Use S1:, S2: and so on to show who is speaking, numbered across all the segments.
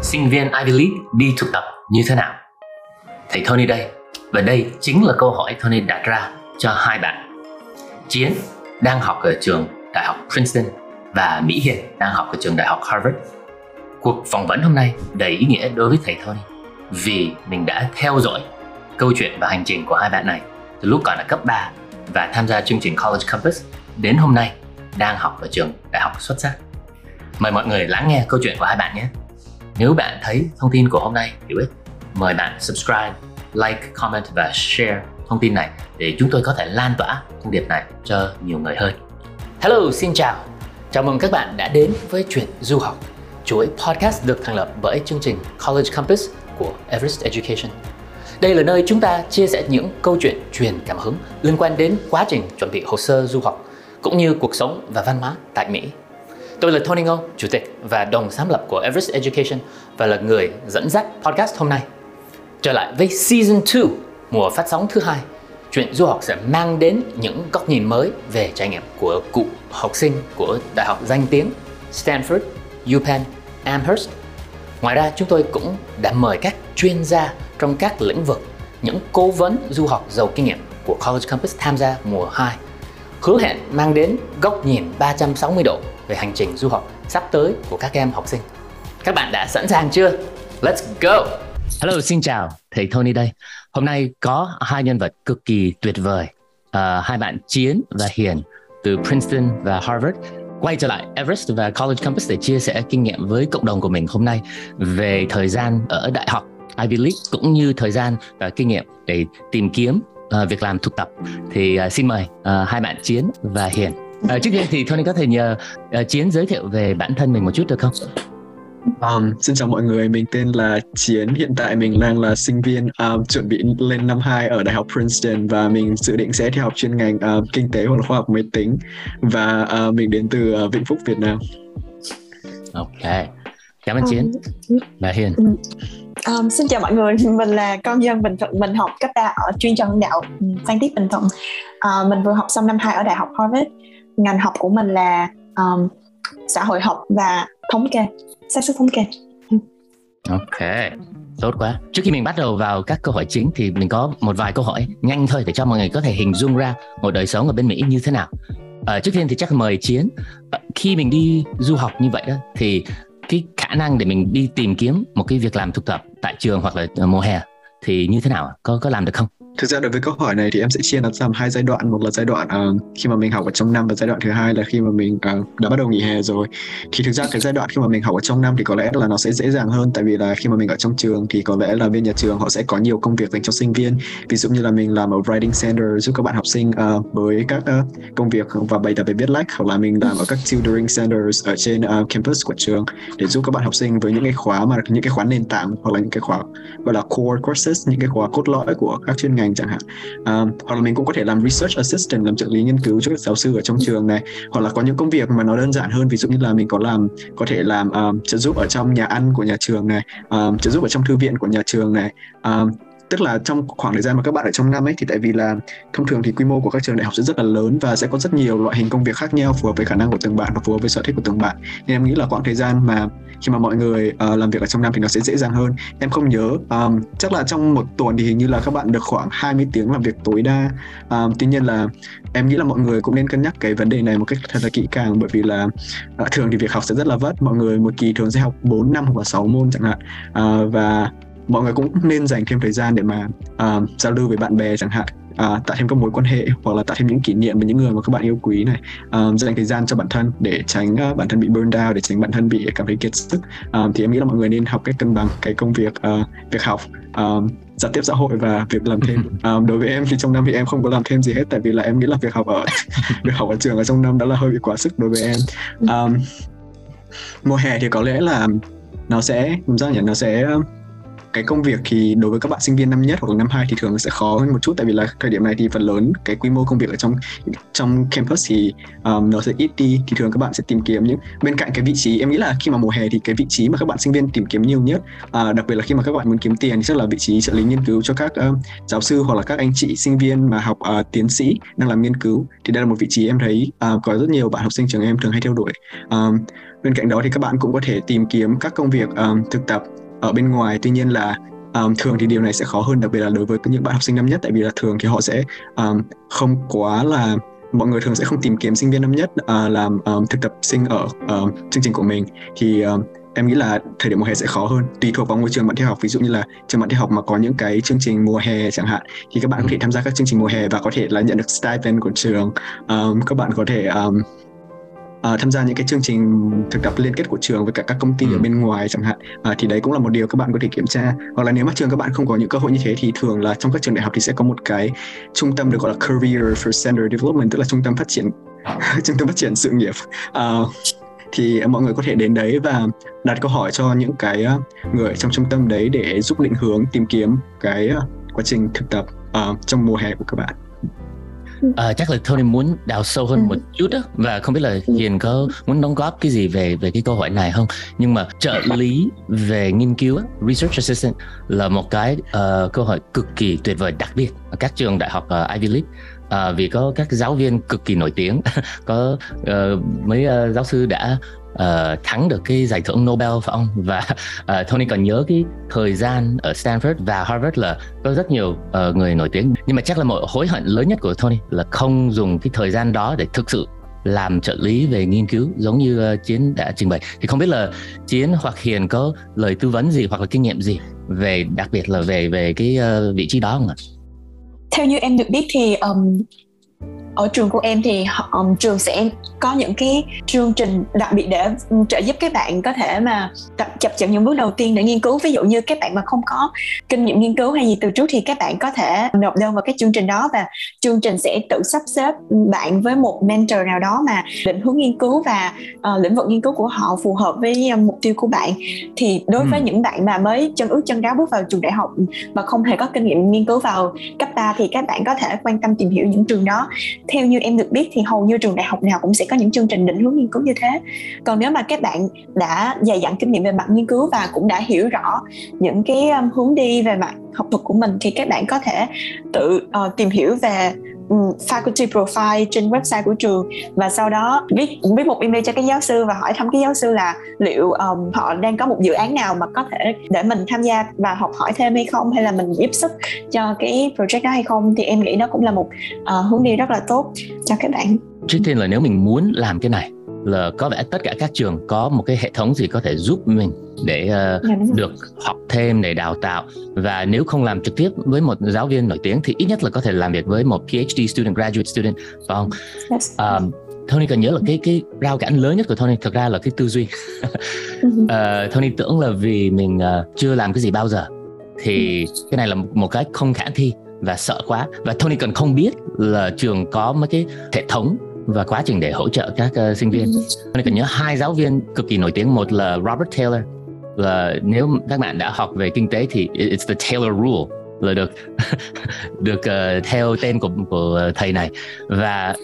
S1: sinh viên Ivy League đi thực tập như thế nào? Thầy Tony đây, và đây chính là câu hỏi Tony đặt ra cho hai bạn. Chiến đang học ở trường Đại học Princeton và Mỹ Hiền đang học ở trường Đại học Harvard. Cuộc phỏng vấn hôm nay đầy ý nghĩa đối với thầy Tony, vì mình đã theo dõi câu chuyện và hành trình của hai bạn này từ lúc còn ở cấp 3 và tham gia chương trình College Campus đến hôm nay đang học ở trường đại học xuất sắc. Mời mọi người lắng nghe câu chuyện của hai bạn nhé. Nếu bạn thấy thông tin của hôm nay hữu ích, mời bạn subscribe, like, comment và share thông tin này để chúng tôi có thể lan tỏa thông điệp này cho nhiều người hơn. Hello, xin chào. Chào mừng các bạn đã đến với chuyện du học, chuỗi podcast được thành lập bởi chương trình College Campus của Everest Education. Đây là nơi chúng ta chia sẻ những câu chuyện truyền cảm hứng liên quan đến quá trình chuẩn bị hồ sơ du học cũng như cuộc sống và văn hóa tại Mỹ. Tôi là Tony Ngô, chủ tịch và đồng sáng lập của Everest Education và là người dẫn dắt podcast hôm nay. Trở lại với Season 2, mùa phát sóng thứ hai, chuyện du học sẽ mang đến những góc nhìn mới về trải nghiệm của cụ học sinh của đại học danh tiếng Stanford, UPenn, Amherst. Ngoài ra, chúng tôi cũng đã mời các chuyên gia trong các lĩnh vực, những cố vấn du học giàu kinh nghiệm của College Campus tham gia mùa 2 hứa hẹn mang đến góc nhìn 360 độ về hành trình du học sắp tới của các em học sinh. Các bạn đã sẵn sàng chưa? Let's go! Hello, xin chào, thầy Tony đây. Hôm nay có hai nhân vật cực kỳ tuyệt vời. Uh, hai bạn Chiến và Hiền từ Princeton và Harvard quay trở lại Everest và College Campus để chia sẻ kinh nghiệm với cộng đồng của mình hôm nay về thời gian ở đại học Ivy League cũng như thời gian và kinh nghiệm để tìm kiếm uh, việc làm thực tập thì uh, xin mời uh, hai bạn Chiến và Hiền. Uh, trước tiên thì Tony có thể nhờ uh, Chiến giới thiệu về bản thân mình một chút được không?
S2: Um, xin chào mọi người, mình tên là Chiến. Hiện tại mình đang là sinh viên um, chuẩn bị lên năm 2 ở Đại học Princeton và mình dự định sẽ theo học chuyên ngành uh, kinh tế hoặc là khoa học máy tính và uh, mình đến từ uh, Vĩnh Phúc, Việt Nam.
S1: Ok, cảm ơn Chiến và Hiền.
S3: Um, xin chào mọi người, mình là con dân Bình Thuận, mình học cấp 3 ở chuyên Trần Đạo, ừ, Phan Thiết Bình Thuận. Uh, mình vừa học xong năm 2 ở Đại học Harvard. Ngành học của mình là um, xã hội học và thống kê, xác suất thống kê. Ừ.
S1: Ok, tốt quá. Trước khi mình bắt đầu vào các câu hỏi chính thì mình có một vài câu hỏi nhanh thôi để cho mọi người có thể hình dung ra một đời sống ở bên Mỹ như thế nào. À, trước tiên thì chắc mời Chiến. À, khi mình đi du học như vậy đó thì cái khả năng để mình đi tìm kiếm một cái việc làm thực tập tại trường hoặc là ờ, mùa hè, thì như thế nào có có làm được không?
S2: Thực ra đối với câu hỏi này thì em sẽ chia nó làm hai giai đoạn, một là giai đoạn uh, khi mà mình học ở trong năm và giai đoạn thứ hai là khi mà mình uh, đã bắt đầu nghỉ hè rồi. Thì thực ra cái giai đoạn khi mà mình học ở trong năm thì có lẽ là nó sẽ dễ dàng hơn tại vì là khi mà mình ở trong trường thì có lẽ là bên nhà trường họ sẽ có nhiều công việc dành cho sinh viên. Ví dụ như là mình làm ở writing center giúp các bạn học sinh uh, với các uh, công việc và bày tập về viết lách hoặc là mình làm ở các tutoring centers ở trên uh, campus của trường để giúp các bạn học sinh với những cái khóa mà những cái khóa nền tảng hoặc là những cái khóa gọi là core courses, những cái khóa cốt lõi của các chuyên ngành ngành chẳng hạn. Um, hoặc là mình cũng có thể làm research assistant làm trợ lý nghiên cứu cho các giáo sư ở trong trường này. Hoặc là có những công việc mà nó đơn giản hơn ví dụ như là mình có làm có thể làm um, trợ giúp ở trong nhà ăn của nhà trường này um, trợ giúp ở trong thư viện của nhà trường này. Um, tức là trong khoảng thời gian mà các bạn ở trong năm ấy thì tại vì là thông thường thì quy mô của các trường đại học sẽ rất là lớn và sẽ có rất nhiều loại hình công việc khác nhau phù hợp với khả năng của từng bạn và phù hợp với sở thích của từng bạn. Nên em nghĩ là quãng thời gian mà khi mà mọi người uh, làm việc ở trong năm thì nó sẽ dễ dàng hơn. Em không nhớ um, chắc là trong một tuần thì hình như là các bạn được khoảng 20 tiếng làm việc tối đa. Um, tuy nhiên là em nghĩ là mọi người cũng nên cân nhắc cái vấn đề này một cách thật là kỹ càng bởi vì là uh, thường thì việc học sẽ rất là vất. Mọi người một kỳ thường sẽ học 4 năm hoặc là 6 môn chẳng hạn. Uh, và mọi người cũng nên dành thêm thời gian để mà uh, giao lưu với bạn bè chẳng hạn uh, tạo thêm các mối quan hệ hoặc là tạo thêm những kỷ niệm với những người mà các bạn yêu quý này. Um, dành thời gian cho bản thân để tránh uh, bản thân bị burn out để tránh bản thân bị cảm thấy kiệt sức. Um, thì em nghĩ là mọi người nên học cách cân bằng cái công việc uh, việc học um, giao tiếp xã hội và việc làm thêm. Um, đối với em thì trong năm thì em không có làm thêm gì hết tại vì là em nghĩ là việc học ở việc học ở trường ở trong năm đó là hơi bị quá sức đối với em. Um, mùa hè thì có lẽ là nó sẽ làm sao nhỉ nó sẽ cái công việc thì đối với các bạn sinh viên năm nhất hoặc là năm hai thì thường sẽ khó hơn một chút tại vì là thời điểm này thì phần lớn cái quy mô công việc ở trong trong campus thì um, nó sẽ ít đi. Thì thường các bạn sẽ tìm kiếm những bên cạnh cái vị trí em nghĩ là khi mà mùa hè thì cái vị trí mà các bạn sinh viên tìm kiếm nhiều nhất à, đặc biệt là khi mà các bạn muốn kiếm tiền thì chắc là vị trí trợ lý nghiên cứu cho các uh, giáo sư hoặc là các anh chị sinh viên mà học uh, tiến sĩ đang làm nghiên cứu. Thì đây là một vị trí em thấy uh, có rất nhiều bạn học sinh trường em thường hay theo đuổi. Um, bên cạnh đó thì các bạn cũng có thể tìm kiếm các công việc um, thực tập ở bên ngoài. Tuy nhiên là um, thường thì điều này sẽ khó hơn đặc biệt là đối với những bạn học sinh năm nhất. Tại vì là thường thì họ sẽ um, không quá là mọi người thường sẽ không tìm kiếm sinh viên năm nhất uh, làm um, thực tập sinh ở uh, chương trình của mình. Thì uh, em nghĩ là thời điểm mùa hè sẽ khó hơn tùy thuộc vào ngôi trường bạn theo học. Ví dụ như là trường bạn theo học mà có những cái chương trình mùa hè chẳng hạn thì các bạn có thể tham gia các chương trình mùa hè và có thể là nhận được stipend của trường. Um, các bạn có thể um, uh, tham gia những cái chương trình thực tập liên kết của trường với cả các công ty ừ. ở bên ngoài chẳng hạn. Uh, thì đấy cũng là một điều các bạn có thể kiểm tra. Hoặc là nếu mà trường các bạn không có những cơ hội như thế thì thường là trong các trường đại học thì sẽ có một cái trung tâm được gọi là career for center development tức là trung tâm phát triển trung tâm phát triển sự nghiệp. Uh, thì mọi người có thể đến đấy và đặt câu hỏi cho những cái người trong trung tâm đấy để giúp định hướng tìm kiếm cái quá trình thực tập uh, trong mùa hè của các bạn
S1: à, chắc là Tony muốn đào sâu hơn ừ. một chút đó và không biết là. Hiền có muốn đóng góp cái gì về về cái câu hỏi này không nhưng mà trợ lý về nghiên cứu research assistant là một cái uh, câu hỏi cực kỳ tuyệt vời đặc biệt ở các trường đại học uh, Ivy League à, vì có các giáo viên cực kỳ nổi tiếng có uh, mấy uh, giáo sư đã uh, thắng được cái giải thưởng Nobel phải không? Và uh, Tony còn nhớ cái thời gian ở Stanford và Harvard là có rất nhiều uh, người nổi tiếng. Nhưng mà chắc là một hối hận lớn nhất của Tony là không dùng cái thời gian đó để thực sự làm trợ lý về nghiên cứu giống như uh, chiến đã trình bày. Thì không biết là chiến hoặc hiền có lời tư vấn gì hoặc là kinh nghiệm gì về đặc biệt là về về cái uh, vị trí đó không ạ?
S3: Theo như em được biết thì um, ở trường của em thì um, trường sẽ có những cái chương trình đặc biệt để trợ giúp các bạn có thể mà tập chập chững những bước đầu tiên để nghiên cứu. Ví dụ như các bạn mà không có kinh nghiệm nghiên cứu hay gì từ trước thì các bạn có thể nộp đơn vào cái chương trình đó và chương trình sẽ tự sắp xếp bạn với một mentor nào đó mà định hướng nghiên cứu và uh, lĩnh vực nghiên cứu của họ phù hợp với uh, mục tiêu của bạn. Thì đối với ừ. những bạn mà mới chân ướt chân ráo bước vào trường đại học và không hề có kinh nghiệm nghiên cứu vào cấp 3 thì các bạn có thể quan tâm tìm hiểu những trường đó theo như em được biết thì hầu như trường đại học nào cũng sẽ có những chương trình định hướng nghiên cứu như thế. Còn nếu mà các bạn đã dày dặn kinh nghiệm về mặt nghiên cứu và cũng đã hiểu rõ những cái um, hướng đi về mặt học thuật của mình thì các bạn có thể tự uh, tìm hiểu về Ừ, faculty profile trên website của trường. Và sau đó viết viết một email cho cái giáo sư và hỏi thăm cái giáo sư là liệu um, họ đang có một dự án nào mà có thể để mình tham gia và học hỏi thêm hay không hay là mình giúp sức cho cái project đó hay không. Thì em nghĩ đó cũng là một uh, hướng đi rất là tốt cho các bạn.
S1: Trước tiên là nếu mình muốn làm cái này là có vẻ tất cả các trường có một cái hệ thống gì có thể giúp mình để uh, được học thêm để đào tạo và nếu không làm trực tiếp với một giáo viên nổi tiếng thì ít nhất là có thể làm việc với một PhD student, graduate student, phải không? Yes. Um, Tony cần nhớ là cái cái rào cản lớn nhất của Tony thực ra là cái tư duy. uh, Tony tưởng là vì mình uh, chưa làm cái gì bao giờ thì ừ. cái này là một cái không khả thi và sợ quá và Tony còn không biết là trường có mấy cái hệ thống và quá trình để hỗ trợ các uh, sinh viên. Tony cần nhớ hai giáo viên cực kỳ nổi tiếng, một là Robert Taylor và nếu các bạn đã học về kinh tế thì it's the Taylor rule là được được uh, theo tên của của thầy này và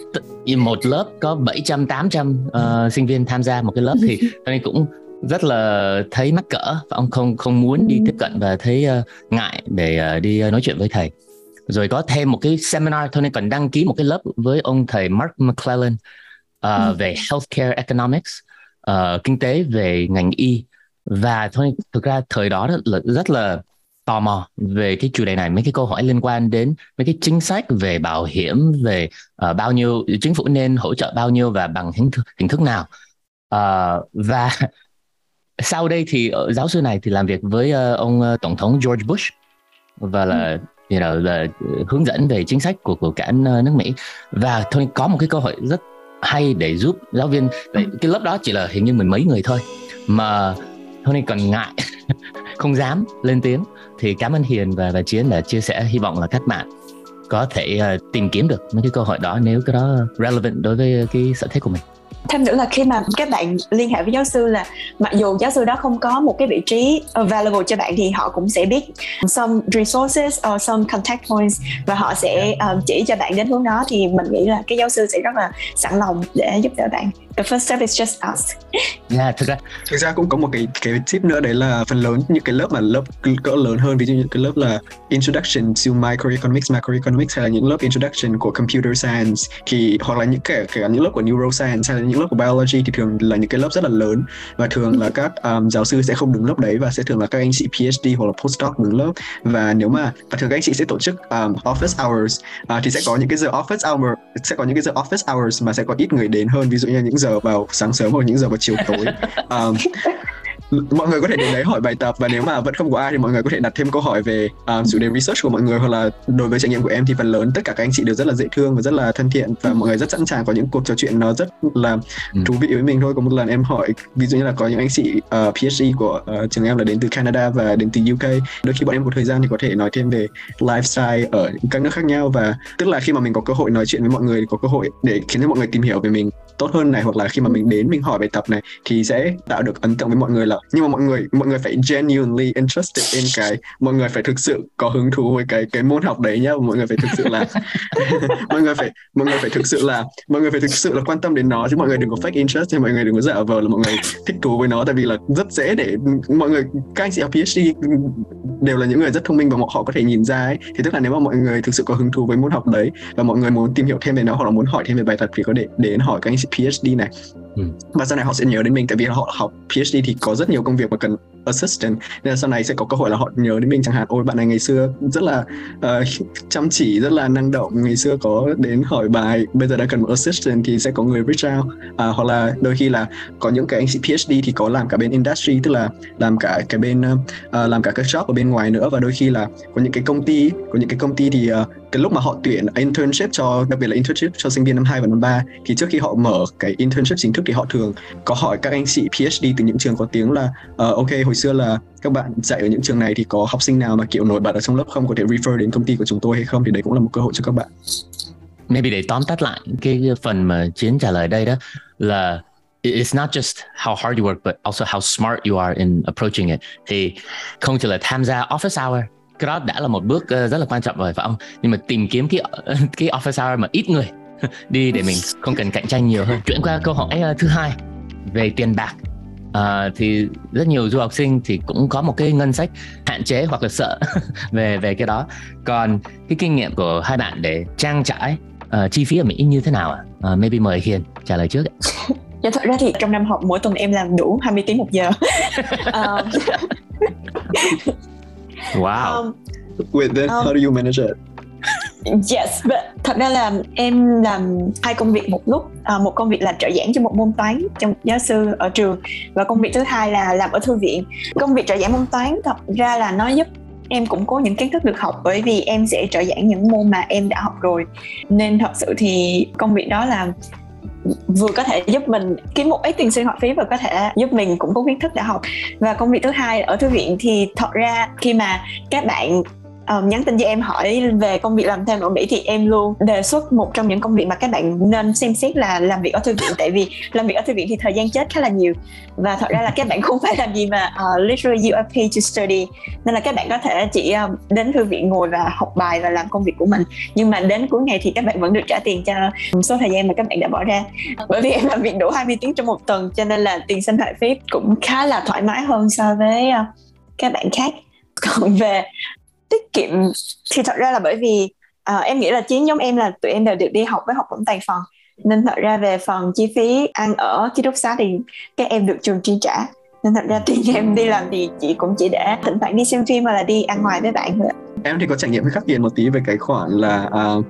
S1: một lớp có 700 800 uh, sinh viên tham gia một cái lớp thì Tony cũng rất là thấy mắc cỡ và ông không không muốn đi tiếp cận và thấy uh, ngại để uh, đi uh, nói chuyện với thầy rồi có thêm một cái seminar Tony còn đăng ký một cái lớp với ông thầy Mark McClellan uh, ừ. về healthcare economics uh, kinh tế về ngành y. Và thôi thực ra thời đó là rất là tò mò về cái chủ đề này mấy cái câu hỏi liên quan đến mấy cái chính sách về bảo hiểm về uh, bao nhiêu chính phủ nên hỗ trợ bao nhiêu và bằng hình thức, hình thức nào. Uh, và sau đây thì giáo sư này thì làm việc với uh, ông uh, tổng thống George Bush và là you know, là hướng dẫn về chính sách của của cả nước Mỹ. Và thôi có một cái câu hỏi rất hay để giúp giáo viên. Cái lớp đó chỉ là hình như mình mấy người thôi. Mà Tony còn ngại không dám lên tiếng. Thì cảm ơn Hiền và và Chiến đã chia sẻ hy vọng là các bạn có thể uh, tìm kiếm được mấy cái câu hỏi đó nếu cái đó relevant đối với cái sở thích của mình
S3: thêm nữa là khi mà các bạn liên hệ với giáo sư là mặc dù giáo sư đó không có một cái vị trí available cho bạn thì họ cũng sẽ biết some resources or some contact points và họ sẽ um, chỉ cho bạn đến hướng đó thì mình nghĩ là cái giáo sư sẽ rất là sẵn lòng để giúp đỡ bạn the first step is just ask.
S1: Yeah thực ra
S2: thực ra cũng có một cái cái tip nữa đấy là phần lớn những cái lớp mà lớp cỡ lớn hơn ví dụ như cái lớp là introduction to microeconomics macroeconomics hay là những lớp introduction của computer science thì hoặc là những kể cả những lớp của neuroscience hay là những lớp của biology thì thường là những cái lớp rất là lớn và thường là các um, giáo sư sẽ không đứng lớp đấy và sẽ thường là các anh chị PhD hoặc là postdoc đứng lớp. Và nếu mà và thường các anh chị sẽ tổ chức um, office hours. Uh, thì sẽ có những cái giờ office hour sẽ có những cái giờ office hours mà sẽ có ít người đến hơn ví dụ như những giờ vào sáng sớm hoặc những giờ vào chiều tối. Um, mọi người có thể đến đấy hỏi bài tập và nếu mà vẫn không có ai thì mọi người có thể đặt thêm câu hỏi về um, chủ đề research của mọi người hoặc là đối với trải nghiệm của em thì phần lớn tất cả các anh chị đều rất là dễ thương và rất là thân thiện và mọi người rất sẵn sàng có những cuộc trò chuyện nó rất là ừ. thú vị với mình thôi. Có một lần em hỏi ví dụ như là có những anh chị uh, PhD của uh, trường em là đến từ Canada và đến từ UK đôi khi bọn em có thời gian thì có thể nói thêm về lifestyle ở các nước khác nhau và tức là khi mà mình có cơ hội nói chuyện với mọi người thì có cơ hội để khiến cho mọi người tìm hiểu về mình tốt hơn này hoặc là khi mà mình đến mình hỏi bài tập này thì sẽ tạo được ấn tượng với mọi người là nhưng mà mọi người mọi người phải genuinely interested in cái mọi người phải thực sự có hứng thú với cái cái môn học đấy nhá mọi người phải thực sự là mọi người phải mọi người phải thực sự là mọi người phải thực sự là quan tâm đến nó chứ mọi người đừng có fake interest thì mọi người đừng có giả vờ là mọi người thích thú với nó tại vì là rất dễ để mọi người các anh chị học PhD đều là những người rất thông minh và họ có thể nhìn ra ấy thì tức là nếu mà mọi người thực sự có hứng thú với môn học đấy và mọi người muốn tìm hiểu thêm về nó hoặc là muốn hỏi thêm về bài tập thì có thể đến hỏi các anh chị PhD này. Ừ. và sau này họ sẽ nhớ đến mình tại vì họ học PhD thì có rất nhiều công việc mà cần assistant. Nên là sau này sẽ có cơ hội là họ nhớ đến mình chẳng hạn. Ôi bạn này ngày xưa rất là uh, chăm chỉ rất là năng động. Ngày xưa có đến hỏi bài bây giờ đã cần một assistant thì sẽ có người reach out. Uh, hoặc là đôi khi là có những cái anh chị PhD thì có làm cả bên industry tức là làm cả cái bên uh, làm cả các job ở bên ngoài nữa. Và đôi khi là có những cái công ty có những cái công ty thì uh, cái lúc mà họ tuyển internship cho đặc biệt là internship cho sinh viên năm 2 và năm 3 thì trước khi họ mở cái internship chính thức thì họ thường có hỏi các anh chị PhD từ những trường có tiếng là uh, ok hồi xưa là các bạn dạy ở những trường này thì có học sinh nào mà kiểu nổi bật ở trong lớp không? Có thể refer đến công ty của chúng tôi hay không? Thì đấy cũng là một cơ hội cho các bạn.
S1: Maybe để tóm tắt lại cái phần mà chiến trả lời đây đó là it's not just how hard you work but also how smart you are in approaching it. Thì không chỉ là tham gia office hour đó đã là một bước ờ, rất là quan trọng rồi phải không nhưng mà tìm kiếm cái cái office hour mà ít người đi để mình không cần cạnh tranh nhiều hơn chuyển qua câu hỏi ờ, thứ hai về tiền bạc à, thì rất nhiều du học sinh thì cũng có một cái ngân sách hạn chế hoặc là sợ về về cái đó còn cái kinh nghiệm của hai bạn để trang trải uh, chi phí ở Mỹ như thế nào ạ? À? Uh, maybe mời Hiền trả lời trước.
S3: Dạ thật ra thì trong năm học mỗi tuần em làm đủ 20 tiếng một giờ. um,
S1: wow. Um,
S2: Wait, then um, how do you manage it?
S3: Yes, but thật ra là em làm hai công việc một lúc. À, một công việc là trợ giảng cho một môn toán trong giáo sư ở trường và công việc thứ hai là làm ở thư viện. Công việc trợ giảng môn toán thật ra là nó giúp em củng cố những kiến thức được học bởi vì em sẽ trợ giảng những môn mà em đã học rồi nên thật sự thì công việc đó là vừa có thể giúp mình kiếm một ít tiền sinh hoạt phí và có thể giúp mình cũng có kiến thức để học. Và công việc thứ hai ở thư viện thì thật ra khi mà các bạn um, nhắn tin cho em hỏi về công việc làm thêm ở Mỹ thì em luôn đề xuất một trong những công việc mà các bạn nên xem xét là làm việc ở thư viện. Tại vì làm việc ở thư viện thì thời gian chết khá là nhiều và thật ra là các bạn không phải làm gì mà ờ, uh, literally you are paid to study. Nên là các bạn có thể chỉ um, đến thư viện ngồi và học bài và làm công việc của mình. Nhưng mà đến cuối ngày thì các bạn vẫn được trả tiền cho số thời gian mà các bạn đã bỏ ra. Bởi vì em làm việc đủ 20 tiếng trong một tuần cho nên là tiền sinh hoạt phí cũng khá là thoải mái hơn so với uh, các bạn khác. Còn về tiết kiệm. Thì thật ra là bởi vì uh, em nghĩ là chiến giống em là tụi em đều được đi học với học bổng toàn phần. Nên thật ra về phần chi phí ăn ở ký túc xá thì các em được trường chi trả. Nên thật ra tiền em đi làm thì chị cũng chỉ để thỉnh thoảng đi xem phim hoặc là đi ăn ngoài với bạn thôi
S2: em thì có trải nghiệm hơi khắc nghiệt một tí về cái khoản là uh,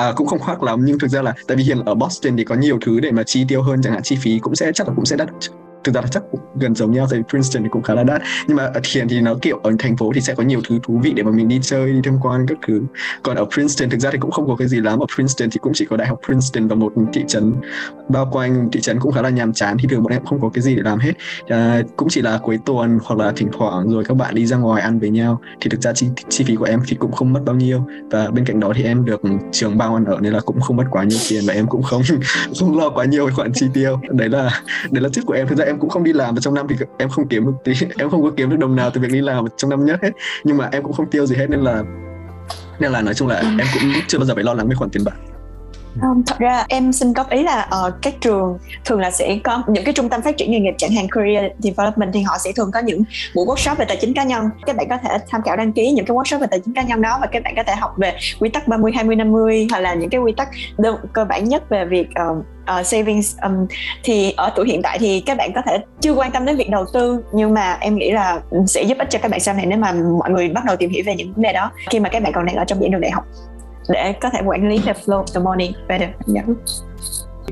S2: À, cũng không khoác lắm nhưng thực ra là tại vì hiện ở Boston thì có nhiều thứ để mà chi tiêu hơn chẳng hạn chi phí cũng sẽ chắc là cũng sẽ đắt thực ra là chắc cũng gần giống nhau tại vì Princeton thì cũng khá là đắt. Nhưng mà ở Thiền thì nó kiểu ở thành phố thì sẽ có nhiều thứ thú vị để mà mình đi chơi đi tham quan các thứ. Còn ở Princeton thực ra thì cũng không có cái gì lắm. Ở Princeton thì cũng chỉ có đại học Princeton và một thị trấn bao quanh. Thị trấn cũng khá là nhàm chán thì thường bọn em không có cái gì để làm hết. À, cũng chỉ là cuối tuần hoặc là thỉnh thoảng rồi các bạn đi ra ngoài ăn với nhau. Thì thực ra chi, chi phí của em thì cũng không mất bao nhiêu. Và bên cạnh đó thì em được trường bao ăn ở nên là cũng không mất quá nhiều tiền và em cũng không không lo quá nhiều khoản chi tiêu. Đấy là đấy là tip của em. Thực ra em cũng không đi làm và trong năm thì em không kiếm được tí em không có kiếm được đồng nào từ việc đi làm trong năm nhất hết nhưng mà em cũng không tiêu gì hết nên là nên là nói chung là ừ. em cũng chưa bao giờ phải lo lắng về khoản tiền bạc
S3: không, thật ra em xin góp ý là uh, các trường thường là sẽ có những cái trung tâm phát triển nghề nghiệp chẳng hạn career development thì họ sẽ thường có những buổi workshop về tài chính cá nhân. Các bạn có thể tham khảo đăng ký những cái workshop về tài chính cá nhân đó và các bạn có thể học về quy tắc 30 20 50 hoặc là những cái quy tắc đơn, cơ bản nhất về việc uh, uh, savings. Um, thì ở tuổi hiện tại thì các bạn có thể chưa quan tâm đến việc đầu tư nhưng mà em nghĩ là sẽ giúp ích cho các bạn sau này nếu mà mọi người bắt đầu tìm hiểu về những vấn đề đó khi mà các bạn còn đang ở trong giảng đường đại học để có thể quản lý the flow of the money better yeah.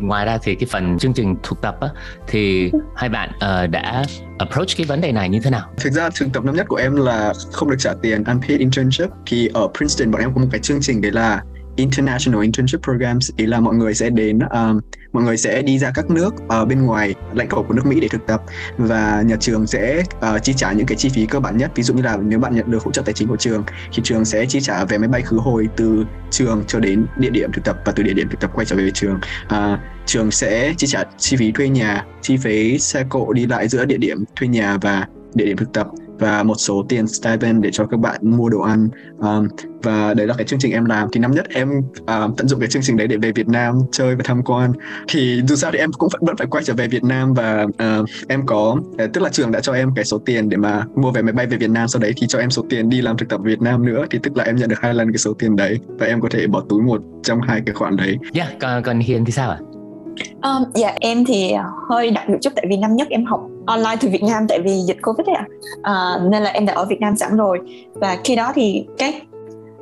S1: ngoài ra thì cái phần chương trình thực tập á, thì hai bạn uh, đã approach cái vấn đề này như thế nào?
S2: Thực ra thực tập năm nhất của em là không được trả tiền unpaid internship thì ở Princeton bọn em có một cái chương trình đấy là international internship programs ý là mọi người sẽ đến um, mọi người sẽ đi ra các nước ở uh, bên ngoài lãnh thổ của nước Mỹ để thực tập và nhà trường sẽ uh, chi trả những cái chi phí cơ bản nhất. Ví dụ như là nếu bạn nhận được hỗ trợ tài chính của trường thì trường sẽ chi trả vé máy bay khứ hồi từ trường cho đến địa điểm thực tập và từ địa điểm thực tập quay trở về trường. Uh, trường sẽ chi trả chi phí thuê nhà chi phí xe cộ đi lại giữa địa điểm thuê nhà và địa điểm thực tập và một số tiền stipend để cho các bạn mua đồ ăn um, và đấy là cái chương trình em làm thì năm nhất em uh, tận dụng cái chương trình đấy để về Việt Nam chơi và tham quan thì dù sao thì em cũng vẫn phải quay trở về Việt Nam và uh, em có uh, tức là trường đã cho em cái số tiền để mà mua vé máy bay về Việt Nam sau đấy thì cho em số tiền đi làm thực tập ở Việt Nam nữa thì tức là em nhận được hai lần cái số tiền đấy và em có thể bỏ túi một trong hai cái khoản đấy.
S1: Yeah, còn còn Hiền thì sao ạ? À?
S3: Um, dạ em thì ờ, hơi đặc biệt chút tại vì năm nhất em học online từ Việt Nam tại vì dịch Covid ấy ạ. À, nên là em đã ở Việt Nam sẵn rồi. Và khi đó thì các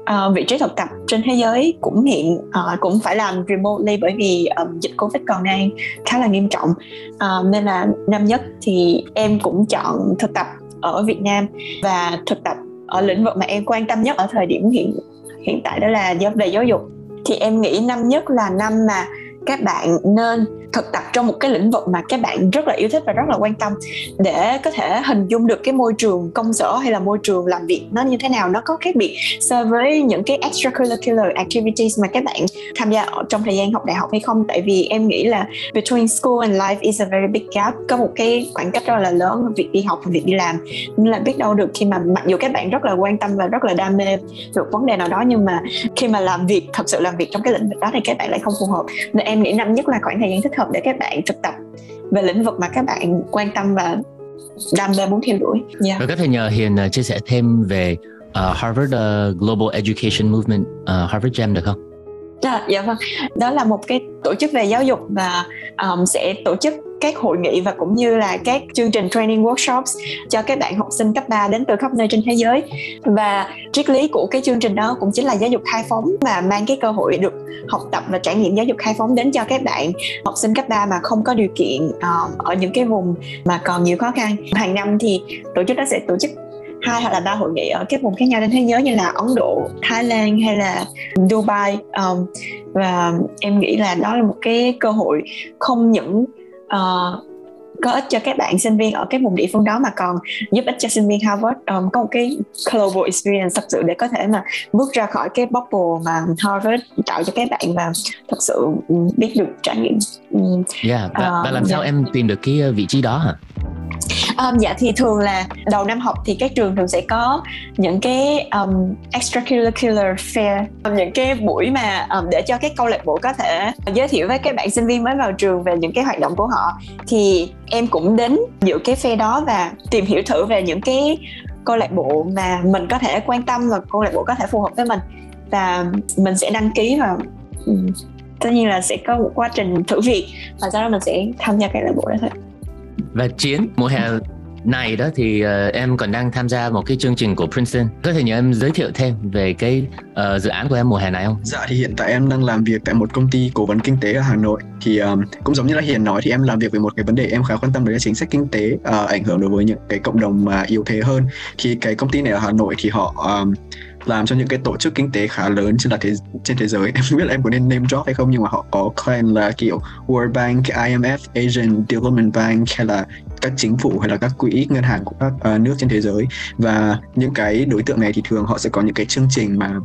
S3: uh, vị trí thực tập trên thế giới cũng hiện uh, cũng phải làm remotely bởi vì um, dịch Covid còn đang khá là nghiêm trọng. Uh, nên là năm nhất thì em cũng chọn thực tập ở Việt Nam. Và thực tập ở lĩnh vực mà em quan tâm nhất ở thời điểm hiện hiện tại đó là về giáo dục. Thì em nghĩ năm nhất là năm mà các bạn nên thực tập trong một cái lĩnh vực mà các bạn rất là yêu thích và rất là quan tâm để có thể hình dung được cái môi trường công sở hay là môi trường làm việc nó như thế nào, nó có khác biệt so với những cái extracurricular activities mà các bạn tham gia ở trong thời gian học đại học hay không. Tại vì em nghĩ là between school and life is a very big gap. Có một cái khoảng cách rất là lớn việc đi học và việc đi làm. Nên là biết đâu được khi mà mặc dù các bạn rất là quan tâm và rất là đam mê được vấn đề nào đó, nhưng mà khi mà làm việc, thật sự làm việc trong cái lĩnh vực đó thì các bạn lại không phù hợp. Nên em nghĩ năm nhất là khoảng thời gian thích hợp để các bạn thực tập về lĩnh vực mà các bạn quan tâm và đam mê muốn theo đuổi.
S1: Yeah. Rồi có thể nhờ Hiền ờ, chia sẻ thêm về uh, Harvard uh, Global Education Movement, uh, Harvard Jam được không?
S3: À, dạ vâng, đó là một cái tổ chức về giáo dục và um, sẽ tổ chức các hội nghị và cũng như là các chương trình training workshops cho các bạn học sinh cấp 3 đến từ khắp nơi trên thế giới. Và triết lý của cái chương trình đó cũng chính là giáo dục khai phóng và mang cái cơ hội được học tập và trải nghiệm giáo dục khai phóng đến cho các bạn học sinh cấp 3 mà không có điều kiện uh, ở những cái vùng mà còn nhiều khó khăn. Hàng năm thì tổ chức đó sẽ tổ chức hai hoặc là ba hội nghị ở các vùng khác nhau trên thế giới như là Ấn Độ, Thái Lan hay là Dubai um, và em nghĩ là đó là một cái cơ hội không những uh, có ích cho các bạn sinh viên ở cái vùng địa phương đó mà còn giúp ích cho sinh viên Harvard um, có một cái global experience thật sự để có thể mà bước ra khỏi cái bubble mà Harvard tạo cho các bạn và thật sự biết được trải nghiệm.
S1: Yeah, và, uh, và làm sao yeah. em tìm được cái vị trí đó hả?
S3: Um, dạ thì thường là đầu năm học thì các trường thường sẽ có những cái um, extracurricular fair những cái buổi mà um, để cho các câu lạc bộ có thể giới thiệu với các bạn sinh viên mới vào trường về những cái hoạt động của họ. Thì em cũng đến dự cái fair đó và tìm hiểu thử về những cái câu lạc bộ mà mình có thể quan tâm và câu lạc bộ có thể phù hợp với mình. Và mình sẽ đăng ký và tất nhiên là sẽ có một quá trình thử việc và sau đó mình sẽ tham gia cái lạc bộ đó thôi
S1: và chiến mùa hè này đó thì uh, em còn đang tham gia một cái chương trình của Princeton. Có thể nhờ em giới thiệu thêm về cái uh, dự án của em mùa hè này không?
S2: Dạ thì hiện tại em đang làm việc tại một công ty cố vấn kinh tế ở Hà Nội. Thì um, cũng giống như là Hiền nói thì em làm việc về một cái vấn đề em khá quan tâm đến chính sách kinh tế uh, ảnh hưởng đối với những cái cộng đồng mà yếu thế hơn. Thì cái công ty này ở Hà Nội thì họ um, làm cho những cái tổ chức kinh tế khá lớn trên là thế trên thế giới. Em không biết là em có nên name drop hay không nhưng mà họ có claim là kiểu World Bank, IMF, Asian Development Bank hay là các chính phủ hay là các quỹ ngân hàng của các uh, nước trên thế giới. Và những cái đối tượng này thì thường họ sẽ có những cái chương trình mà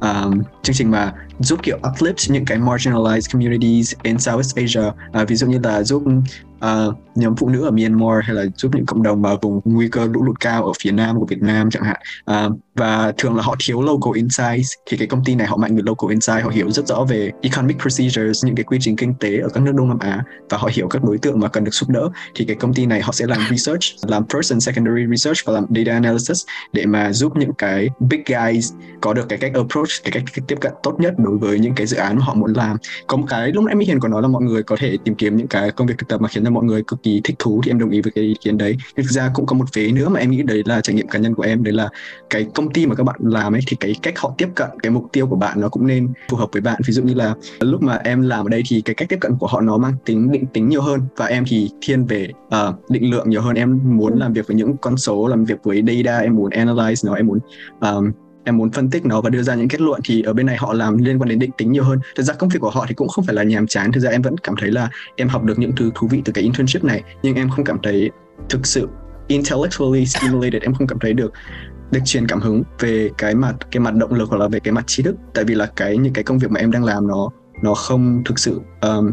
S2: um, chương trình mà giúp kiểu uplift những cái marginalized communities in Southeast Asia. À, ví dụ như là giúp uh, nhóm phụ nữ ở Myanmar hay là giúp những cộng đồng ở vùng nguy cơ lũ lụt cao ở phía nam của Việt Nam chẳng hạn. Uh, và thường là họ thiếu local insights thì cái công ty này họ mạnh về local insight họ hiểu rất rõ về economic procedures những cái quy trình kinh tế ở các nước Đông Nam Á và họ hiểu các đối tượng mà cần được giúp đỡ. Thì cái công ty này họ sẽ làm research làm first and secondary research và làm data analysis để mà giúp những cái big guys có được cái cách approach cái cách tiếp cận tốt nhất đối với những cái dự án mà họ muốn làm. Có một cái lúc nãy Mỹ Hiền có nói là mọi người có thể tìm kiếm những cái công việc thực tập mà khiến cho mọi người cực kỳ thích thú thì em đồng ý với cái ý kiến đấy. Nhưng thực ra cũng có một vế nữa mà em nghĩ đấy là trải nghiệm cá nhân của em đấy là cái công ty mà các bạn làm ấy thì cái cách họ tiếp cận cái mục tiêu của bạn nó cũng nên phù hợp với bạn. Ví dụ như là lúc mà em làm ở đây thì cái cách tiếp cận của họ nó mang tính định tính nhiều hơn và em thì thiên về uh, định lượng nhiều hơn. Em muốn làm việc với những con số làm việc với data em muốn analyze nó em muốn um, em muốn phân tích nó và đưa ra những kết luận thì ở bên này họ làm liên quan đến định tính nhiều hơn. Thực ra công việc của họ thì cũng không phải là nhàm chán. Thực ra em vẫn cảm thấy là em học được những thứ thú vị từ cái internship này nhưng em không cảm thấy thực sự intellectually stimulated. Em không cảm thấy được được truyền cảm hứng về cái mặt cái mặt động lực hoặc là về cái mặt trí thức. Tại vì là cái những cái công việc mà em đang làm nó nó không thực sự um,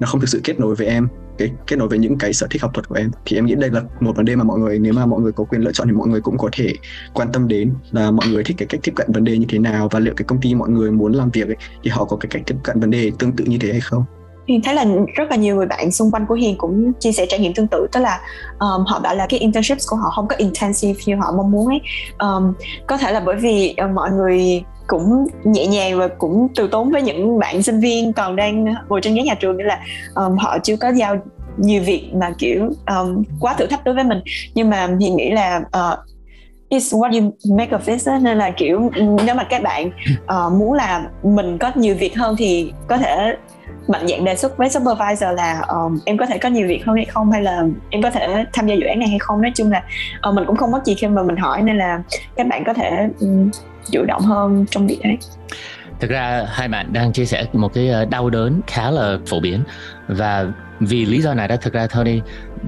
S2: nó không thực sự kết nối với em cái kết nối với những cái sở thích học thuật của em. Thì em nghĩ đây là một vấn đề mà mọi người nếu mà mọi người có quyền lựa chọn thì mọi người cũng có thể quan tâm đến là mọi người thích cái cách tiếp cận vấn đề như thế nào và liệu cái công ty mọi người muốn làm việc ấy, thì họ có cái cách tiếp cận vấn đề tương tự như thế hay không?
S3: Hiền thấy là rất là nhiều người bạn xung quanh của Hiền cũng chia sẻ trải nghiệm tương tự tức là um, họ bảo là cái internships của họ không có intensive như họ mong muốn ấy. Um, có thể là bởi vì uh, mọi người cũng nhẹ nhàng và cũng từ tốn với những bạn sinh viên còn đang ngồi trên ghế nhà trường nghĩa là um, họ chưa có giao nhiều việc mà kiểu um, quá thử thách đối với mình. Nhưng mà thì nghĩ là ờ, uh, is what you make of it nên là kiểu nếu mà các bạn uh, muốn là mình có nhiều việc hơn thì có thể mạnh dạng đề xuất với supervisor là um, em có thể có nhiều việc hơn hay không hay là em có thể tham gia dự án này hay không. Nói chung là uh, mình cũng không mất gì khi mà mình hỏi nên là các bạn có thể um, chủ động hơn trong việc đấy
S1: thực ra hai bạn đang chia sẻ một cái ờ, đau đớn khá là phổ biến. Và vì lý do này đó thực ra Tony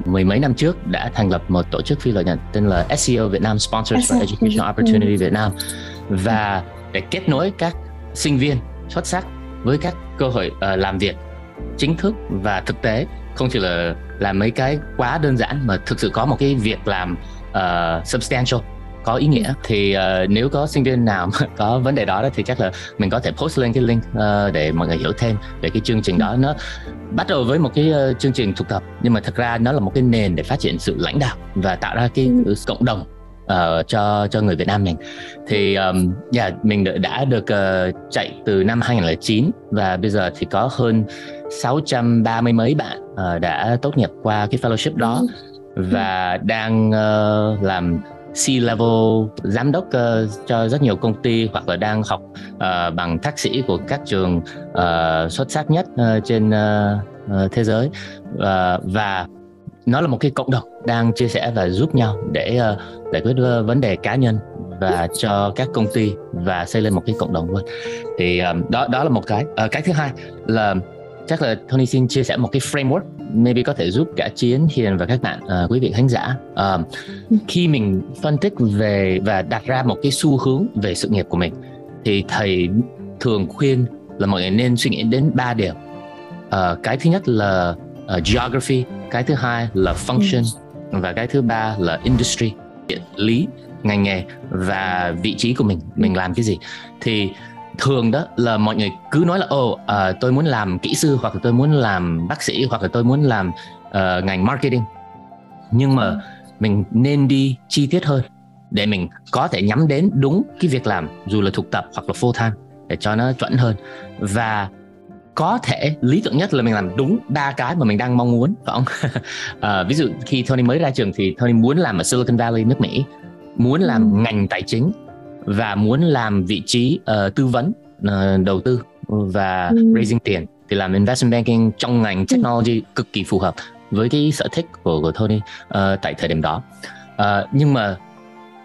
S1: mười mấy năm trước đã thành lập một tổ chức phi lợi nhuận tên là SEO Việt Nam Sponsors for Educational Opportunity Việt Nam. Và để kết nối các sinh viên xuất sắc với các cơ hội uh, làm việc chính thức và thực tế không chỉ là làm mấy cái quá đơn giản mà thực sự có một cái việc làm uh, substantial có ý nghĩa. Thì uh, nếu có sinh viên nào mà có vấn đề đó, đó thì chắc là mình có thể post lên cái link uh, để mọi người hiểu thêm về cái chương trình đó. Nó bắt đầu với một cái uh, chương trình thực tập nhưng mà thật ra nó là một cái nền để phát triển sự lãnh đạo và tạo ra cái ừ. cộng đồng uh, cho cho người Việt Nam mình. Thì um, yeah, mình đã, được uh, chạy từ năm 2009 và bây giờ thì có hơn 630 mấy bạn uh, đã tốt nghiệp qua cái fellowship đó ừ. và đang uh, làm C-level giám đốc uh, cho rất nhiều công ty hoặc là đang học uh, bằng thạc sĩ của các trường uh, xuất sắc nhất uh, trên uh, uh, thế giới. Uh, và nó là một cái cộng đồng đang chia sẻ và giúp nhau để uh, giải quyết uh, vấn đề cá nhân và cho các công ty và xây lên một cái cộng đồng luôn. Thì um, đó đó là một cái. Uh, cái thứ hai là chắc là Tony xin chia sẻ một cái framework maybe có thể giúp cả chiến hiền và các bạn uh, quý vị khán giả. Uh, khi mình phân tích về và đặt ra một cái xu hướng về sự nghiệp của mình thì thầy thường khuyên là mọi người nên suy nghĩ đến ba điểm. Uh, cái thứ nhất là uh, geography cái thứ hai là function và cái thứ ba là industry địa lý ngành nghề và vị trí của mình mình làm cái gì. Thì thường đó là mọi người cứ nói là ồ uh, tôi muốn làm kỹ sư hoặc là tôi muốn làm bác sĩ hoặc là tôi muốn làm uh, ngành marketing. Nhưng mà mình nên đi chi tiết hơn để mình có thể nhắm đến đúng cái việc làm dù là thực tập hoặc là full time để cho nó chuẩn hơn. Và có thể lý tưởng nhất là mình làm đúng ba cái mà mình đang mong muốn phải không? À, ví dụ khi Tony mới ra trường thì Tony muốn làm ở Silicon Valley nước Mỹ muốn làm ừ. ngành tài chính và muốn làm vị trí uh, tư vấn uh, đầu tư và ừ. raising tiền thì làm investment banking trong ngành ừ. technology ừ. cực kỳ phù hợp với cái sở thích của của Tony uh, tại thời điểm đó uh, nhưng mà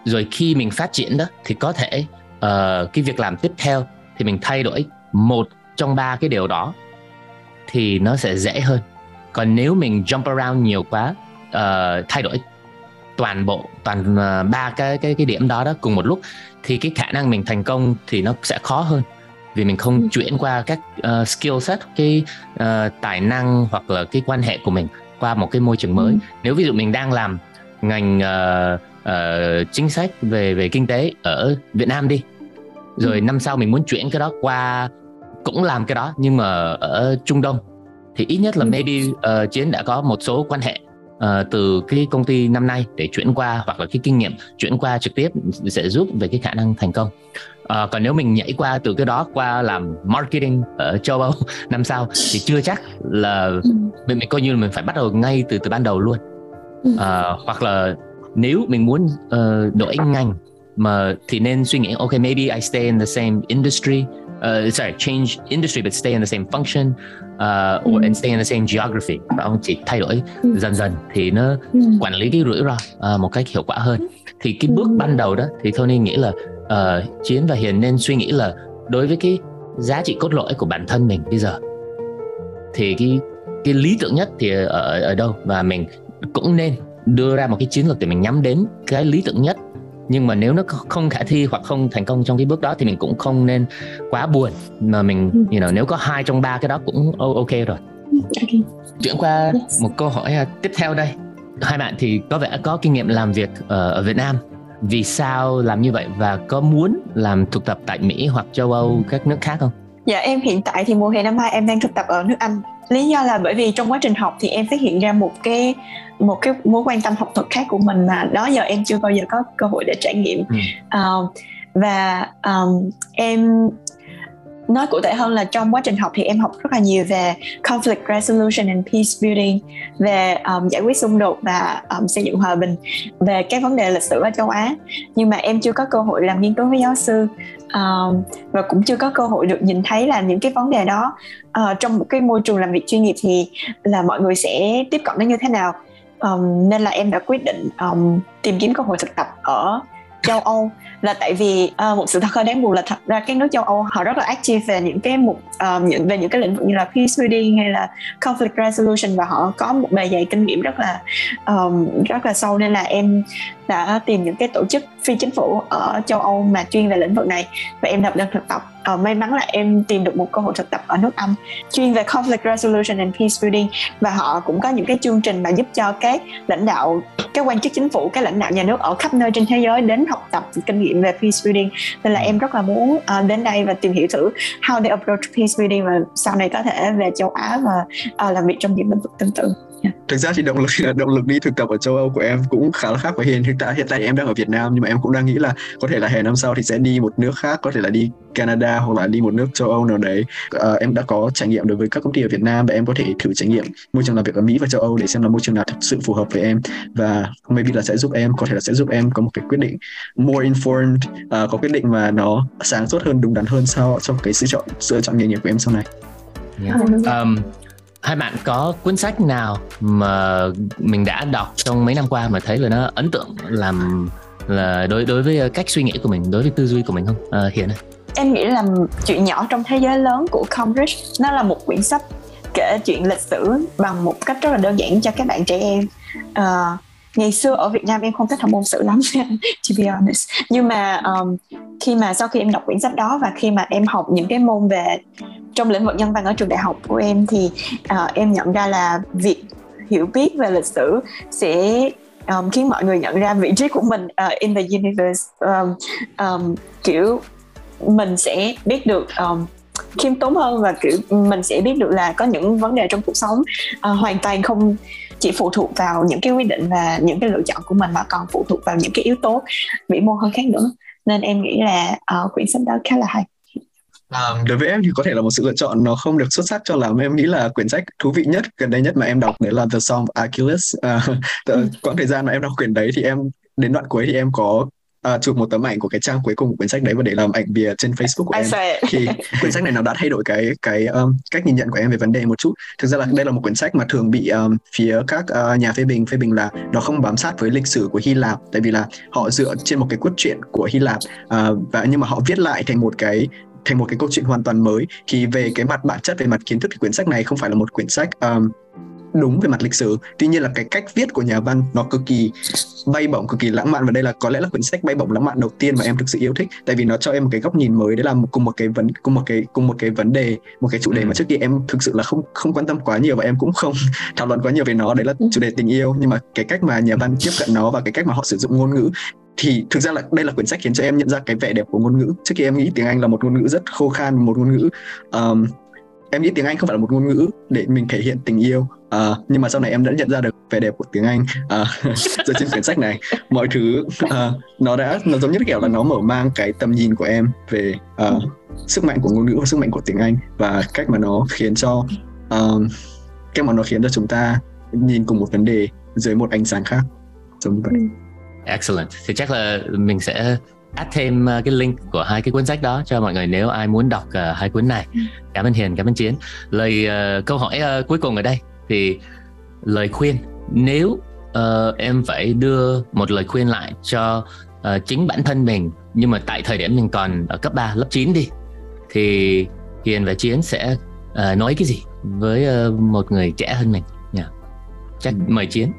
S1: rồi khi mình phát triển đó thì có thể uh, cái việc làm tiếp theo thì mình thay đổi một trong ba cái điều đó thì nó sẽ dễ hơn còn nếu mình jump around nhiều quá uh, thay đổi toàn bộ toàn uh, ba cái cái cái điểm đó đó cùng một lúc thì cái khả năng mình thành công thì nó sẽ khó hơn vì mình không ừ. chuyển qua các uh, skill set cái uh, tài năng hoặc là cái quan hệ của mình qua một cái môi trường mới ừ. nếu ví dụ mình đang làm ngành uh, uh, chính sách về về kinh tế ở Việt Nam đi rồi ừ. năm sau mình muốn chuyển cái đó qua cũng làm cái đó nhưng mà ở Trung Đông thì ít nhất là ừ. maybe uh, chiến đã có một số quan hệ uh, từ cái công ty năm nay để chuyển qua hoặc là cái kinh nghiệm chuyển qua trực tiếp sẽ giúp về cái khả năng thành công. Uh, còn nếu mình nhảy qua từ cái đó qua làm marketing ở châu Âu năm sau thì chưa chắc là ừ. mình, mình coi như là mình phải bắt đầu ngay từ từ ban đầu luôn. Uh, hoặc là nếu mình muốn uh, đổi ngành mà thì nên suy nghĩ okay maybe I stay in the same industry uh, sorry change industry but stay in the same function uh, or and stay in the same geography. Và ông chỉ thay đổi dần dần thì nó quản lý cái rủi ro uh, một cách hiệu quả hơn. Thì cái bước ban đầu đó thì Tony nghĩ là uh, chiến và hiền nên suy nghĩ là đối với cái giá trị cốt lõi của bản thân mình bây giờ thì cái cái lý tưởng nhất thì ở ở đâu? Và mình cũng nên đưa ra một cái chiến lược để mình nhắm đến cái lý tưởng nhất nhưng mà nếu nó không khả thi hoặc không thành công trong cái bước đó thì mình cũng không nên quá buồn mà mình ừ. you know, nếu có hai trong ba cái đó cũng ok rồi okay. chuyển qua yes. một câu hỏi à, tiếp theo đây hai bạn thì có vẻ có kinh nghiệm làm việc ở, ở Việt Nam vì sao làm như vậy và có muốn làm thực tập tại Mỹ hoặc châu Âu các nước khác không?
S3: Dạ em hiện tại thì mùa hè năm nay em đang thực tập ở nước Anh lý do là bởi vì trong quá trình học thì em phát hiện ra một cái một cái mối quan tâm học thuật khác của mình mà đó giờ em chưa bao giờ có cơ hội để trải nghiệm. Ừ. uh, và um, em nói cụ thể hơn là trong quá trình học thì em học rất là nhiều về conflict resolution and peace building về um, giải quyết xung đột và um, xây dựng hòa bình về các vấn đề lịch sử ở châu Á. Nhưng mà em chưa có cơ hội làm nghiên cứu với giáo sư và cũng chưa có cơ hội được nhìn thấy là những cái vấn đề đó. Uh, trong một cái môi trường làm việc chuyên nghiệp thì là mọi người sẽ tiếp cận nó như thế nào? Um, nên là em đã quyết định um, tìm kiếm cơ hội thực tập ở châu Âu là tại vì uh, một sự thật hơi đáng buồn là thật ra các nước châu Âu họ rất là active về những cái mục uh, những về những cái lĩnh vực như là peace building hay là conflict resolution và họ có một bề dày kinh nghiệm rất là um, rất là sâu nên là em đã tìm những cái tổ chức phi chính phủ ở châu Âu mà chuyên về lĩnh vực này và em nộp đơn thực tập. Uh, may mắn là em tìm được một cơ hội thực tập ở nước Anh chuyên về conflict resolution and peace building và họ cũng có những cái chương trình mà giúp cho các lãnh đạo các quan chức chính phủ các lãnh đạo nhà nước ở khắp nơi trên thế giới đến học tập kinh nghiệm về peace building nên là em rất là muốn uh, đến đây và tìm hiểu thử how they approach peace building và sau này có thể về châu Á và uh, làm việc trong những lĩnh vực tương tự
S2: thực ra thì động lực động lực đi thực tập ở châu Âu của em cũng khá là khác với hiện hiện tại hiện tại em đang ở Việt Nam nhưng mà em cũng đang nghĩ là có thể là hè năm sau thì sẽ đi một nước khác có thể là đi Canada hoặc là đi một nước châu Âu nào đấy à, em đã có trải nghiệm đối với các công ty ở Việt Nam và em có thể thử trải nghiệm môi trường làm việc ở Mỹ và châu Âu để xem là môi trường nào thực sự phù hợp với em và maybe là sẽ giúp em có thể là sẽ giúp em có một cái quyết định more informed à, có quyết định mà nó sáng suốt hơn đúng đắn hơn sau trong cái sự chọn sự chọn nghề nghiệp của em sau này.
S1: Yeah. Um, hai bạn có cuốn sách nào mà mình đã đọc trong mấy năm qua mà thấy là nó ấn tượng làm là đối đối với cách suy nghĩ của mình đối với tư duy của mình không? À, hiện này
S3: em nghĩ là chuyện nhỏ trong thế giới lớn của Cambridge nó là một quyển sách kể chuyện lịch sử bằng một cách rất là đơn giản cho các bạn trẻ em. À, ngày xưa ở Việt Nam em không thích học môn sử lắm to be honest. Nhưng mà um, khi mà sau khi em đọc quyển sách đó và khi mà em học những cái môn về trong lĩnh vực nhân văn ở trường đại học của em thì uh, em nhận ra là việc hiểu biết về lịch sử sẽ um, khiến mọi người nhận ra vị trí của mình uh, in the universe. Um, um, kiểu mình sẽ biết được um, khiêm tốn hơn và kiểu mình sẽ biết được là có những vấn đề trong cuộc sống uh, hoàn toàn không chỉ phụ thuộc vào những cái quyết định và những cái lựa chọn của mình mà còn phụ thuộc vào những cái yếu tố vĩ mô hơn khác nữa. Nên em nghĩ là uh, quyển sách đó khá là hay.
S2: À, đối với em thì có thể là một sự lựa chọn nó không được xuất sắc cho lắm. Em nghĩ là quyển sách thú vị nhất gần đây nhất mà em đọc đấy là The Song of Achilles. À, quãng thời gian mà em đọc quyển đấy thì em đến đoạn cuối thì em có uh, chụp một tấm ảnh của cái trang cuối cùng của quyển sách đấy và để làm ảnh bìa trên Facebook của em. thì quyển sách này nó đã thay đổi cái cái um, cách nhìn nhận của em về vấn đề một chút. Thực ra là đây là một quyển sách mà thường bị um, phía các uh, nhà phê bình phê bình là nó không bám sát với lịch sử của Hy Lạp. Tại vì là họ dựa trên một cái cốt truyện của Hy Lạp uh, và nhưng mà họ viết lại thành một cái thành một cái câu chuyện hoàn toàn mới. Thì về cái mặt bản chất về mặt kiến thức thì quyển sách này không phải là một quyển sách um, đúng về mặt lịch sử. Tuy nhiên là cái cách viết của nhà văn nó cực kỳ bay bổng cực kỳ lãng mạn. Và đây là có lẽ là quyển sách bay bổng lãng mạn đầu tiên mà em thực sự yêu thích. Tại vì nó cho em một cái góc nhìn mới. Đấy là cùng một cái vấn cùng một cái cùng một cái vấn đề một cái chủ đề mà trước kia em thực sự là không không quan tâm quá nhiều và em cũng không thảo luận quá nhiều về nó. Đấy là chủ đề tình yêu. Nhưng mà cái cách mà nhà văn tiếp cận nó và cái cách mà họ sử dụng ngôn ngữ thì thực ra là đây là quyển sách khiến cho em nhận ra cái vẻ đẹp của ngôn ngữ. Trước kia em nghĩ tiếng anh là một ngôn ngữ rất khô khan một ngôn ngữ um, em nghĩ tiếng Anh không phải là một ngôn ngữ để mình thể hiện tình yêu à, nhưng mà sau này em đã nhận ra được vẻ đẹp của tiếng Anh à, dựa trên quyển sách này mọi thứ à, nó đã nó giống như kiểu là nó mở mang cái tầm nhìn của em về à, sức mạnh của ngôn ngữ và sức mạnh của tiếng Anh và cách mà nó khiến cho à, cách mà nó khiến cho chúng ta nhìn cùng một vấn đề dưới một ánh sáng khác giống như vậy. Ừ.
S1: Excellent. Thì chắc là mình sẽ add thêm ờ, cái link của hai cái cuốn sách đó cho mọi người nếu ai muốn đọc uh, hai cuốn này ừ. cảm ơn hiền cảm ơn chiến lời uh, câu hỏi uh, cuối cùng ở đây thì lời khuyên nếu uh, em phải đưa một lời khuyên lại cho uh, chính bản thân mình nhưng mà tại thời điểm mình còn ở cấp 3, lớp 9 đi thì hiền và chiến sẽ uh, nói cái gì với uh, một người trẻ hơn mình yeah. chắc ừ. mời chiến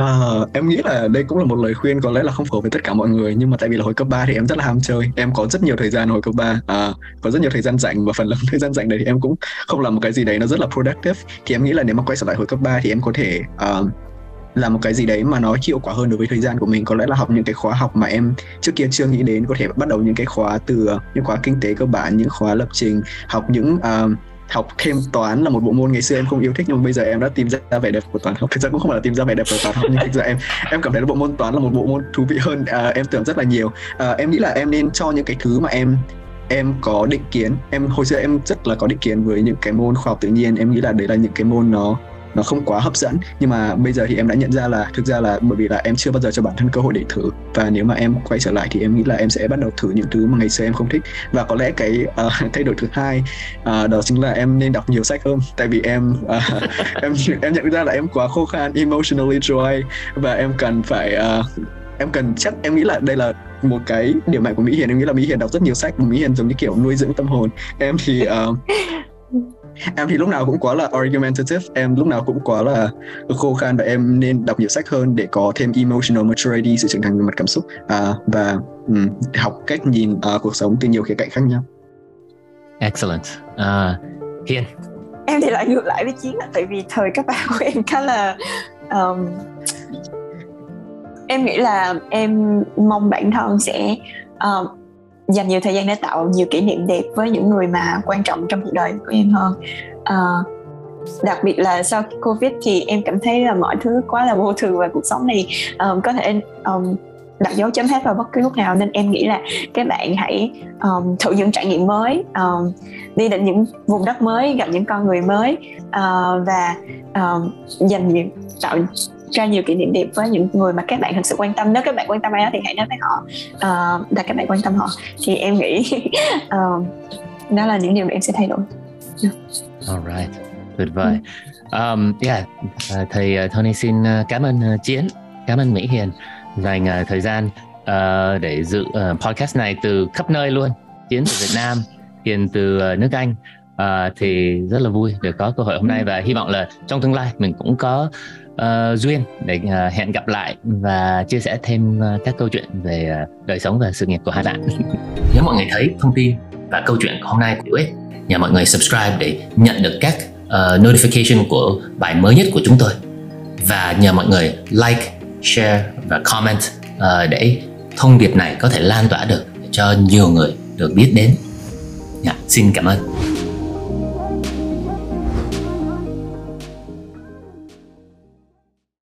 S2: À, em nghĩ là đây cũng là một lời khuyên có lẽ là không phù hợp với tất cả mọi người nhưng mà tại vì là hồi cấp 3 thì em rất là ham chơi. Em có rất nhiều thời gian hồi cấp 3 à, có rất nhiều thời gian rảnh và phần lớn thời gian rảnh đấy thì em cũng không làm một cái gì đấy nó rất là productive. Thì em nghĩ là nếu mà quay trở lại hồi cấp 3 thì em có thể uh, làm một cái gì đấy mà nó hiệu quả hơn đối với thời gian của mình. Có lẽ là học những cái khóa học mà em trước kia chưa nghĩ đến có thể bắt đầu những cái khóa từ ờ, những khóa kinh tế cơ bản những khóa lập trình học những uh, học thêm toán là một bộ môn ngày xưa em không yêu thích nhưng mà bây giờ em đã tìm ra vẻ đẹp của toán học. Thực ra cũng không phải là tìm ra vẻ đẹp của toán học nhưng thực ra em em cảm thấy là bộ môn toán là một bộ môn thú vị hơn à, em tưởng rất là nhiều. À, em nghĩ là em nên cho những cái thứ mà em em có định kiến. Em hồi xưa em rất là có định kiến với những cái môn khoa học tự nhiên. Em nghĩ là đấy là những cái môn nó nó không quá hấp dẫn. Nhưng mà bây giờ thì em đã nhận ra là thực ra là bởi vì là em chưa bao giờ cho bản thân cơ hội để thử. Và nếu mà em quay trở lại thì em nghĩ là em sẽ bắt đầu thử những thứ mà ngày xưa em không thích. Và có lẽ cái uh, thay đổi thứ hai uh, đó chính là em nên đọc nhiều sách hơn. Tại vì em uh, em em nhận ra là em quá khô khan emotionally dry. Và em cần phải uh, em cần chắc em nghĩ là đây là một cái điểm mạnh của Mỹ Hiền. Em nghĩ là Mỹ Hiền đọc rất nhiều sách. Mỹ Hiền giống như kiểu nuôi dưỡng tâm hồn. Em thì uh, em thì lúc nào cũng quá là argumentative em lúc nào cũng quá là khô khan và em nên đọc nhiều sách hơn để có thêm emotional maturity sự trưởng thành về mặt cảm xúc à, và um, học cách nhìn uh, cuộc sống từ nhiều khía cạnh khác nhau.
S1: Excellent. Uh, hiền
S3: em thì lại ngược lại với chiến tại vì thời các bạn của em khá là um, em nghĩ là em mong bản thân sẽ uh, dành nhiều thời gian để tạo nhiều kỷ niệm đẹp với những người mà quan trọng trong cuộc đời của em hơn. À, đặc biệt là sau covid thì em cảm thấy là mọi thứ quá là vô thường và cuộc sống này um, có thể um, đặt dấu chấm hết vào bất cứ lúc nào. Nên em nghĩ là các bạn hãy um, thử những trải nghiệm mới um, đi đến những vùng đất mới gặp những con người mới uh, và um, dành nhiều tạo ra nhiều kỷ niệm đẹp với những người mà các bạn thực sự quan tâm nếu các bạn quan tâm ai đó thì hãy nói với họ uh, là các bạn quan tâm họ thì em nghĩ uh, đó là những điều mà em sẽ thay đổi
S1: yeah. Alright, tuyệt vời. Um, yeah, uh, thầy uh, Tony xin cảm ơn uh, Chiến, cảm ơn Mỹ Hiền dành uh, thời gian uh, để dự uh, podcast này từ khắp nơi luôn. Chiến từ Việt Nam, Hiền từ uh, nước Anh. Uh, thì rất là vui được có cơ hội hôm nay và hy vọng là trong tương lai mình cũng có uh, duyên để uh, hẹn gặp lại và chia sẻ thêm uh, các câu chuyện về uh, đời sống và sự nghiệp của hai bạn. Nếu mọi người thấy thông tin và câu chuyện hôm nay hữu ích, nhờ mọi người subscribe để nhận được các uh, notification của bài mới nhất của chúng tôi và nhờ mọi người like, share và comment uh, để thông điệp này có thể lan tỏa được cho nhiều người được biết đến. Yeah, xin cảm ơn.